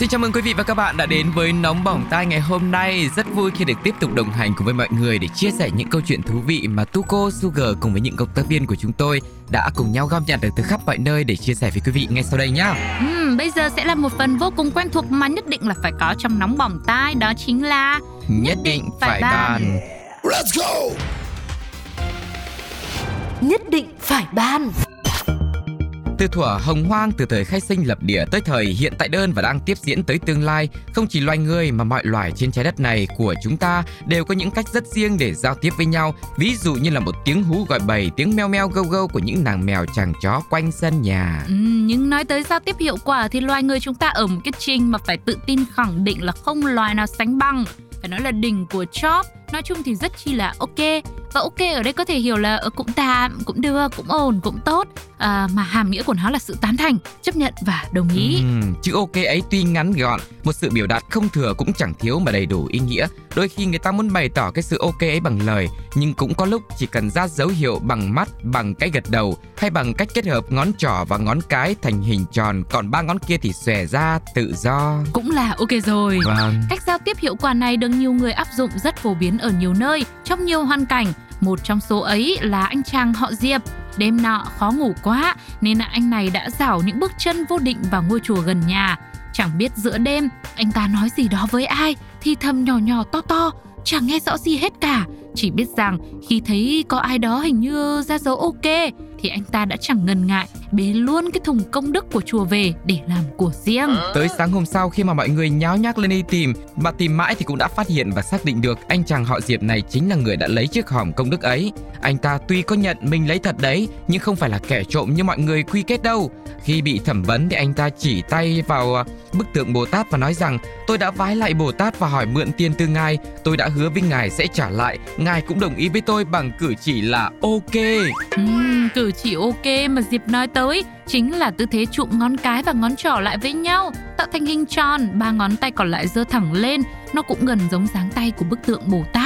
Xin chào mừng quý vị và các bạn đã đến với Nóng Bỏng Tai ngày hôm nay. Rất vui khi được tiếp tục đồng hành cùng với mọi người để chia sẻ những câu chuyện thú vị mà Tuko, Sugar cùng với những cộng tác viên của chúng tôi đã cùng nhau gom nhặt được từ khắp mọi nơi để chia sẻ với quý vị ngay sau đây nhá. Uhm, bây giờ sẽ là một phần vô cùng quen thuộc mà nhất định là phải có trong Nóng Bỏng Tai đó chính là Nhất định phải bàn. Nhất định phải ban từ thuở hồng hoang từ thời khai sinh lập địa tới thời hiện tại đơn và đang tiếp diễn tới tương lai, không chỉ loài người mà mọi loài trên trái đất này của chúng ta đều có những cách rất riêng để giao tiếp với nhau. Ví dụ như là một tiếng hú gọi bầy, tiếng meo meo gâu gâu của những nàng mèo chàng chó quanh sân nhà. Ừ, nhưng nói tới giao tiếp hiệu quả thì loài người chúng ta ở một cái trình mà phải tự tin khẳng định là không loài nào sánh bằng phải nói là đỉnh của chóp nói chung thì rất chi là ok. Và ok ở đây có thể hiểu là ờ, cũng tạm cũng được cũng ổn cũng tốt. À, mà hàm nghĩa của nó là sự tán thành chấp nhận và đồng ý. Ừm, chữ ok ấy tuy ngắn gọn một sự biểu đạt không thừa cũng chẳng thiếu mà đầy đủ ý nghĩa. Đôi khi người ta muốn bày tỏ cái sự ok ấy bằng lời nhưng cũng có lúc chỉ cần ra dấu hiệu bằng mắt bằng cái gật đầu hay bằng cách kết hợp ngón trỏ và ngón cái thành hình tròn còn ba ngón kia thì xòe ra tự do. Cũng là ok rồi. Vâng. Cách giao tiếp hiệu quả này được nhiều người áp dụng rất phổ biến ở nhiều nơi, trong nhiều hoàn cảnh. Một trong số ấy là anh chàng họ Diệp. Đêm nọ khó ngủ quá nên anh này đã dảo những bước chân vô định vào ngôi chùa gần nhà. Chẳng biết giữa đêm anh ta nói gì đó với ai thì thầm nhỏ nhỏ to to, chẳng nghe rõ gì hết cả. Chỉ biết rằng khi thấy có ai đó hình như ra dấu ok thì anh ta đã chẳng ngần ngại bế luôn cái thùng công đức của chùa về để làm của riêng. Tới sáng hôm sau khi mà mọi người nháo nhác lên đi tìm, Mà tìm mãi thì cũng đã phát hiện và xác định được Anh chàng họ Diệp này chính là người đã lấy chiếc hòm công đức ấy Anh ta tuy có nhận mình lấy thật đấy, Nhưng không phải là kẻ trộm như mọi người quy kết đâu khi bị thẩm vấn thì anh ta chỉ tay vào à, bức tượng Bồ Tát và nói rằng Tôi đã vái lại Bồ Tát và hỏi mượn tiền từ ngài. Tôi đã hứa với ngài sẽ trả lại. Ngài cũng đồng ý với tôi bằng cử chỉ là ok. Uhm, cử chỉ ok mà Diệp nói tới chính là tư thế chụm ngón cái và ngón trỏ lại với nhau, tạo thành hình tròn, ba ngón tay còn lại giơ thẳng lên, nó cũng gần giống dáng tay của bức tượng Bồ Tát.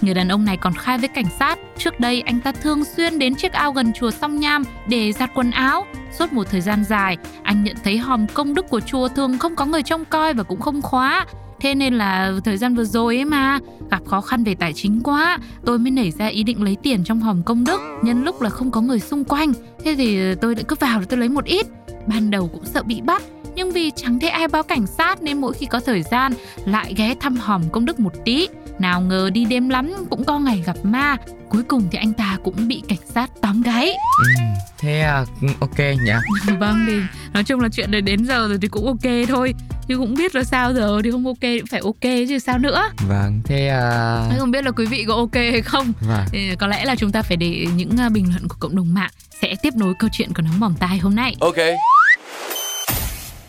Người đàn ông này còn khai với cảnh sát, trước đây anh ta thường xuyên đến chiếc ao gần chùa Song Nham để giặt quần áo. Suốt một thời gian dài, anh nhận thấy hòm công đức của chùa thường không có người trông coi và cũng không khóa. Thế nên là thời gian vừa rồi ấy mà Gặp khó khăn về tài chính quá Tôi mới nảy ra ý định lấy tiền trong hòm công đức Nhân lúc là không có người xung quanh Thế thì tôi đã cứ vào để tôi lấy một ít Ban đầu cũng sợ bị bắt Nhưng vì chẳng thấy ai báo cảnh sát Nên mỗi khi có thời gian Lại ghé thăm hòm công đức một tí nào ngờ đi đêm lắm cũng có ngày gặp ma Cuối cùng thì anh ta cũng bị cảnh sát tóm gáy Ừm, Thế à, ok nhỉ? Vâng thì nói chung là chuyện này đến giờ rồi thì cũng ok thôi. Chứ cũng biết là sao giờ thì không ok cũng phải ok chứ sao nữa. Vâng, thế à... Không biết là quý vị có ok hay không? Vâng. Thì có lẽ là chúng ta phải để những à, bình luận của cộng đồng mạng sẽ tiếp nối câu chuyện của nóng bỏng tai hôm nay. Ok.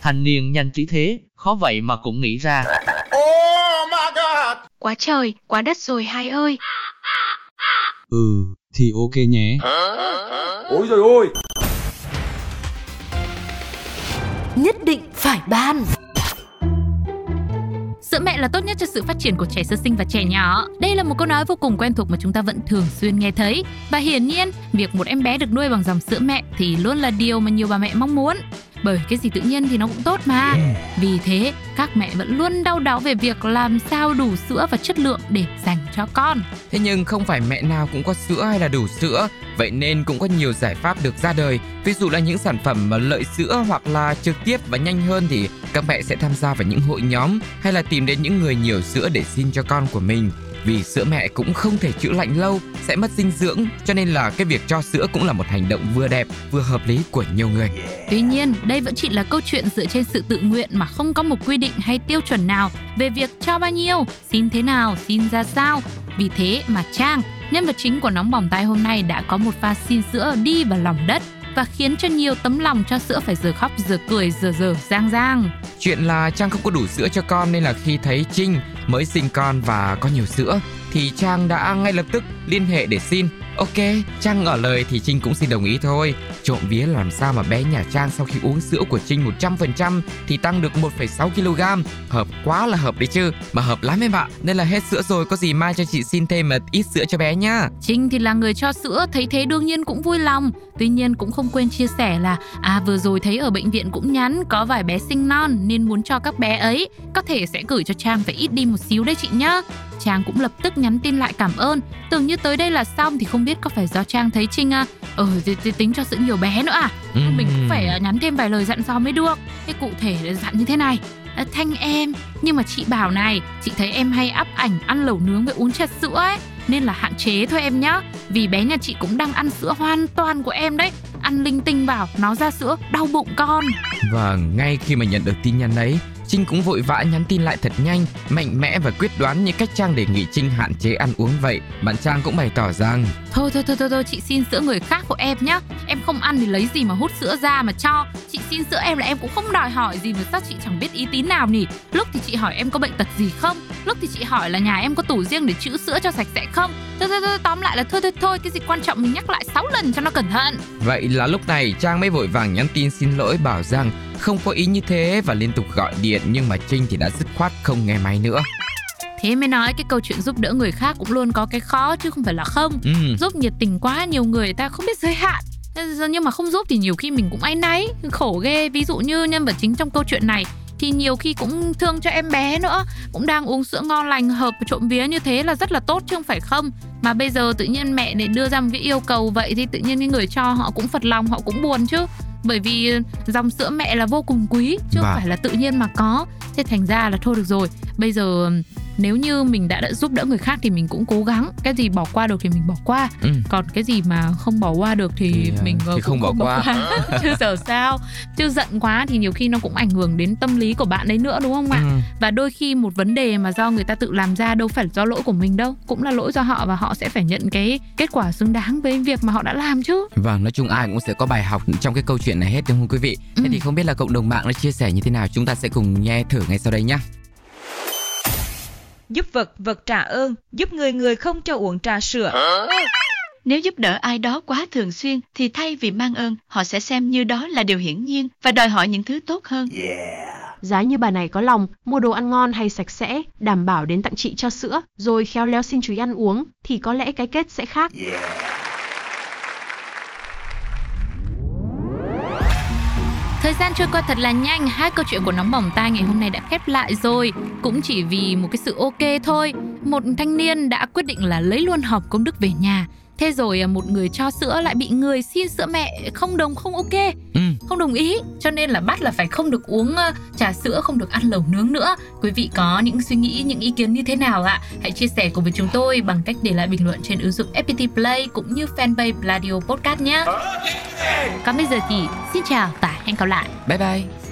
Thanh niên nhanh trí thế, khó vậy mà cũng nghĩ ra. Quá trời, quá đất rồi hai ơi. Ừ, thì ok nhé. Ôi rồi ôi Nhất định phải ban Sữa mẹ là tốt nhất cho sự phát triển của trẻ sơ sinh và trẻ nhỏ. Đây là một câu nói vô cùng quen thuộc mà chúng ta vẫn thường xuyên nghe thấy. Và hiển nhiên, việc một em bé được nuôi bằng dòng sữa mẹ thì luôn là điều mà nhiều bà mẹ mong muốn. Bởi cái gì tự nhiên thì nó cũng tốt mà. Vì thế, các mẹ vẫn luôn đau đáu về việc làm sao đủ sữa và chất lượng để dành cho con. Thế nhưng không phải mẹ nào cũng có sữa hay là đủ sữa, vậy nên cũng có nhiều giải pháp được ra đời. Ví dụ là những sản phẩm mà lợi sữa hoặc là trực tiếp và nhanh hơn thì các mẹ sẽ tham gia vào những hội nhóm hay là tìm đến những người nhiều sữa để xin cho con của mình. Vì sữa mẹ cũng không thể chữ lạnh lâu, sẽ mất dinh dưỡng, cho nên là cái việc cho sữa cũng là một hành động vừa đẹp, vừa hợp lý của nhiều người. Tuy nhiên, đây vẫn chỉ là câu chuyện dựa trên sự tự nguyện mà không có một quy định hay tiêu chuẩn nào về việc cho bao nhiêu, xin thế nào, xin ra sao. Vì thế mà Trang, nhân vật chính của nóng bỏng tai hôm nay đã có một pha xin sữa đi vào lòng đất và khiến cho nhiều tấm lòng cho sữa phải giờ khóc giờ cười giờ giờ giang giang. Chuyện là Trang không có đủ sữa cho con nên là khi thấy Trinh mới sinh con và có nhiều sữa, thì Trang đã ngay lập tức liên hệ để xin. Ok, Trang ngỏ lời thì Trinh cũng xin đồng ý thôi. Trộm vía làm sao mà bé nhà Trang sau khi uống sữa của Trinh 100% thì tăng được 1,6 kg. Hợp quá là hợp đấy chứ, mà hợp lắm em ạ. Nên là hết sữa rồi, có gì mai cho chị xin thêm một ít sữa cho bé nhá. Trinh thì là người cho sữa, thấy thế đương nhiên cũng vui lòng. Tuy nhiên cũng không quên chia sẻ là à vừa rồi thấy ở bệnh viện cũng nhắn có vài bé sinh non nên muốn cho các bé ấy có thể sẽ gửi cho Trang phải ít đi một xíu đấy chị nhá. Trang cũng lập tức nhắn tin lại cảm ơn. Tưởng như tới đây là xong thì không biết có phải do Trang thấy Trinh à ờ thì tính cho sữa nhiều bé nữa à. Mình cũng phải à, nhắn thêm vài lời dặn dò mới được. Thế cụ thể là dặn như thế này. À, Thanh em, nhưng mà chị bảo này, chị thấy em hay up ảnh ăn lẩu nướng với uống trà sữa ấy nên là hạn chế thôi em nhá vì bé nhà chị cũng đang ăn sữa hoàn toàn của em đấy ăn linh tinh vào nó ra sữa đau bụng con Và ngay khi mà nhận được tin nhắn ấy, Trinh cũng vội vã nhắn tin lại thật nhanh, mạnh mẽ và quyết đoán như cách Trang đề nghị Trinh hạn chế ăn uống vậy. Bạn Trang cũng bày tỏ rằng thôi thôi thôi thôi, thôi chị xin sữa người khác của em nhé. em không ăn thì lấy gì mà hút sữa ra mà cho chị xin sữa em là em cũng không đòi hỏi gì mà sao chị chẳng biết ý tín nào nhỉ? Lúc thì chị hỏi em có bệnh tật gì không? Lúc thì chị hỏi là nhà em có tủ riêng để trữ sữa cho sạch sẽ không? Thôi thôi thôi tóm lại là thôi thôi thôi cái gì quan trọng mình nhắc lại 6 lần cho nó cẩn thận. Vậy là lúc này Trang mới vội vàng nhắn tin xin lỗi bảo rằng không có ý như thế và liên tục gọi điện nhưng mà Trinh thì đã dứt khoát không nghe máy nữa. thế mới nói cái câu chuyện giúp đỡ người khác cũng luôn có cái khó chứ không phải là không. Ừ, giúp nhiệt tình quá nhiều người ta không biết giới hạn nhưng mà không giúp thì nhiều khi mình cũng áy náy khổ ghê. Ví dụ như nhân vật chính trong câu chuyện này thì nhiều khi cũng thương cho em bé nữa cũng đang uống sữa ngon lành hợp trộm vía như thế là rất là tốt chứ không phải không. Mà bây giờ tự nhiên mẹ lại đưa ra một cái yêu cầu vậy thì tự nhiên cái người cho họ cũng phật lòng họ cũng buồn chứ. Bởi vì dòng sữa mẹ là vô cùng quý chứ không Vâng. phải là tự nhiên mà có. Thế thành ra là thôi được rồi bây giờ nếu như mình đã, đã giúp đỡ người khác thì mình cũng cố gắng cái gì bỏ qua được thì mình bỏ qua ừ. còn cái gì mà không bỏ qua được thì, Thì, ờ, mình ờ, thì cũng không bỏ qua. chứ giờ sao chứ giận quá thì nhiều khi nó cũng ảnh hưởng đến tâm lý của bạn ấy nữa đúng không ạ ừ. và đôi khi một vấn đề mà do người ta tự làm ra đâu phải do lỗi của mình đâu cũng là lỗi do họ và họ sẽ phải nhận cái kết quả xứng đáng với việc mà họ đã làm chứ Vâng, nói chung ai cũng sẽ có bài học trong cái câu chuyện này hết đúng không quý vị? Thế Ừ. thì không biết là cộng đồng mạng nó chia sẻ như thế nào chúng ta sẽ cùng nghe thử ngay sau đây nhé. Giúp vật vật trả ơn, giúp người người không cho uống trà sữa. Nếu giúp đỡ ai đó quá thường xuyên thì thay vì mang ơn, họ sẽ xem như đó là điều hiển nhiên và đòi hỏi những thứ tốt hơn. Giá như bà này có lòng, mua đồ ăn ngon hay sạch sẽ, đảm bảo đến tặng chị cho sữa, rồi khéo léo xin chú ý ăn uống, thì có lẽ cái kết sẽ khác. Thời gian trôi qua thật là nhanh, hai câu chuyện của nóng bỏng tai ngày hôm nay đã khép lại rồi. Cũng chỉ vì một cái sự ok thôi. Một thanh niên đã quyết định là lấy luôn hộp công đức về nhà. Thế rồi à, một người cho sữa lại bị người xin sữa mẹ không đồng không ok, Ừ. không đồng ý. Cho nên là bắt là phải không được uống ờ, trà sữa, không được ăn lẩu nướng nữa. Quý vị có những suy nghĩ, những ý kiến như thế nào ạ? Hãy chia sẻ cùng với chúng tôi bằng cách để lại bình luận trên ứng dụng FPT Play cũng như fanpage Radio Podcast nhé. Còn bây giờ thì xin chào và hẹn gặp lại. Bye bye.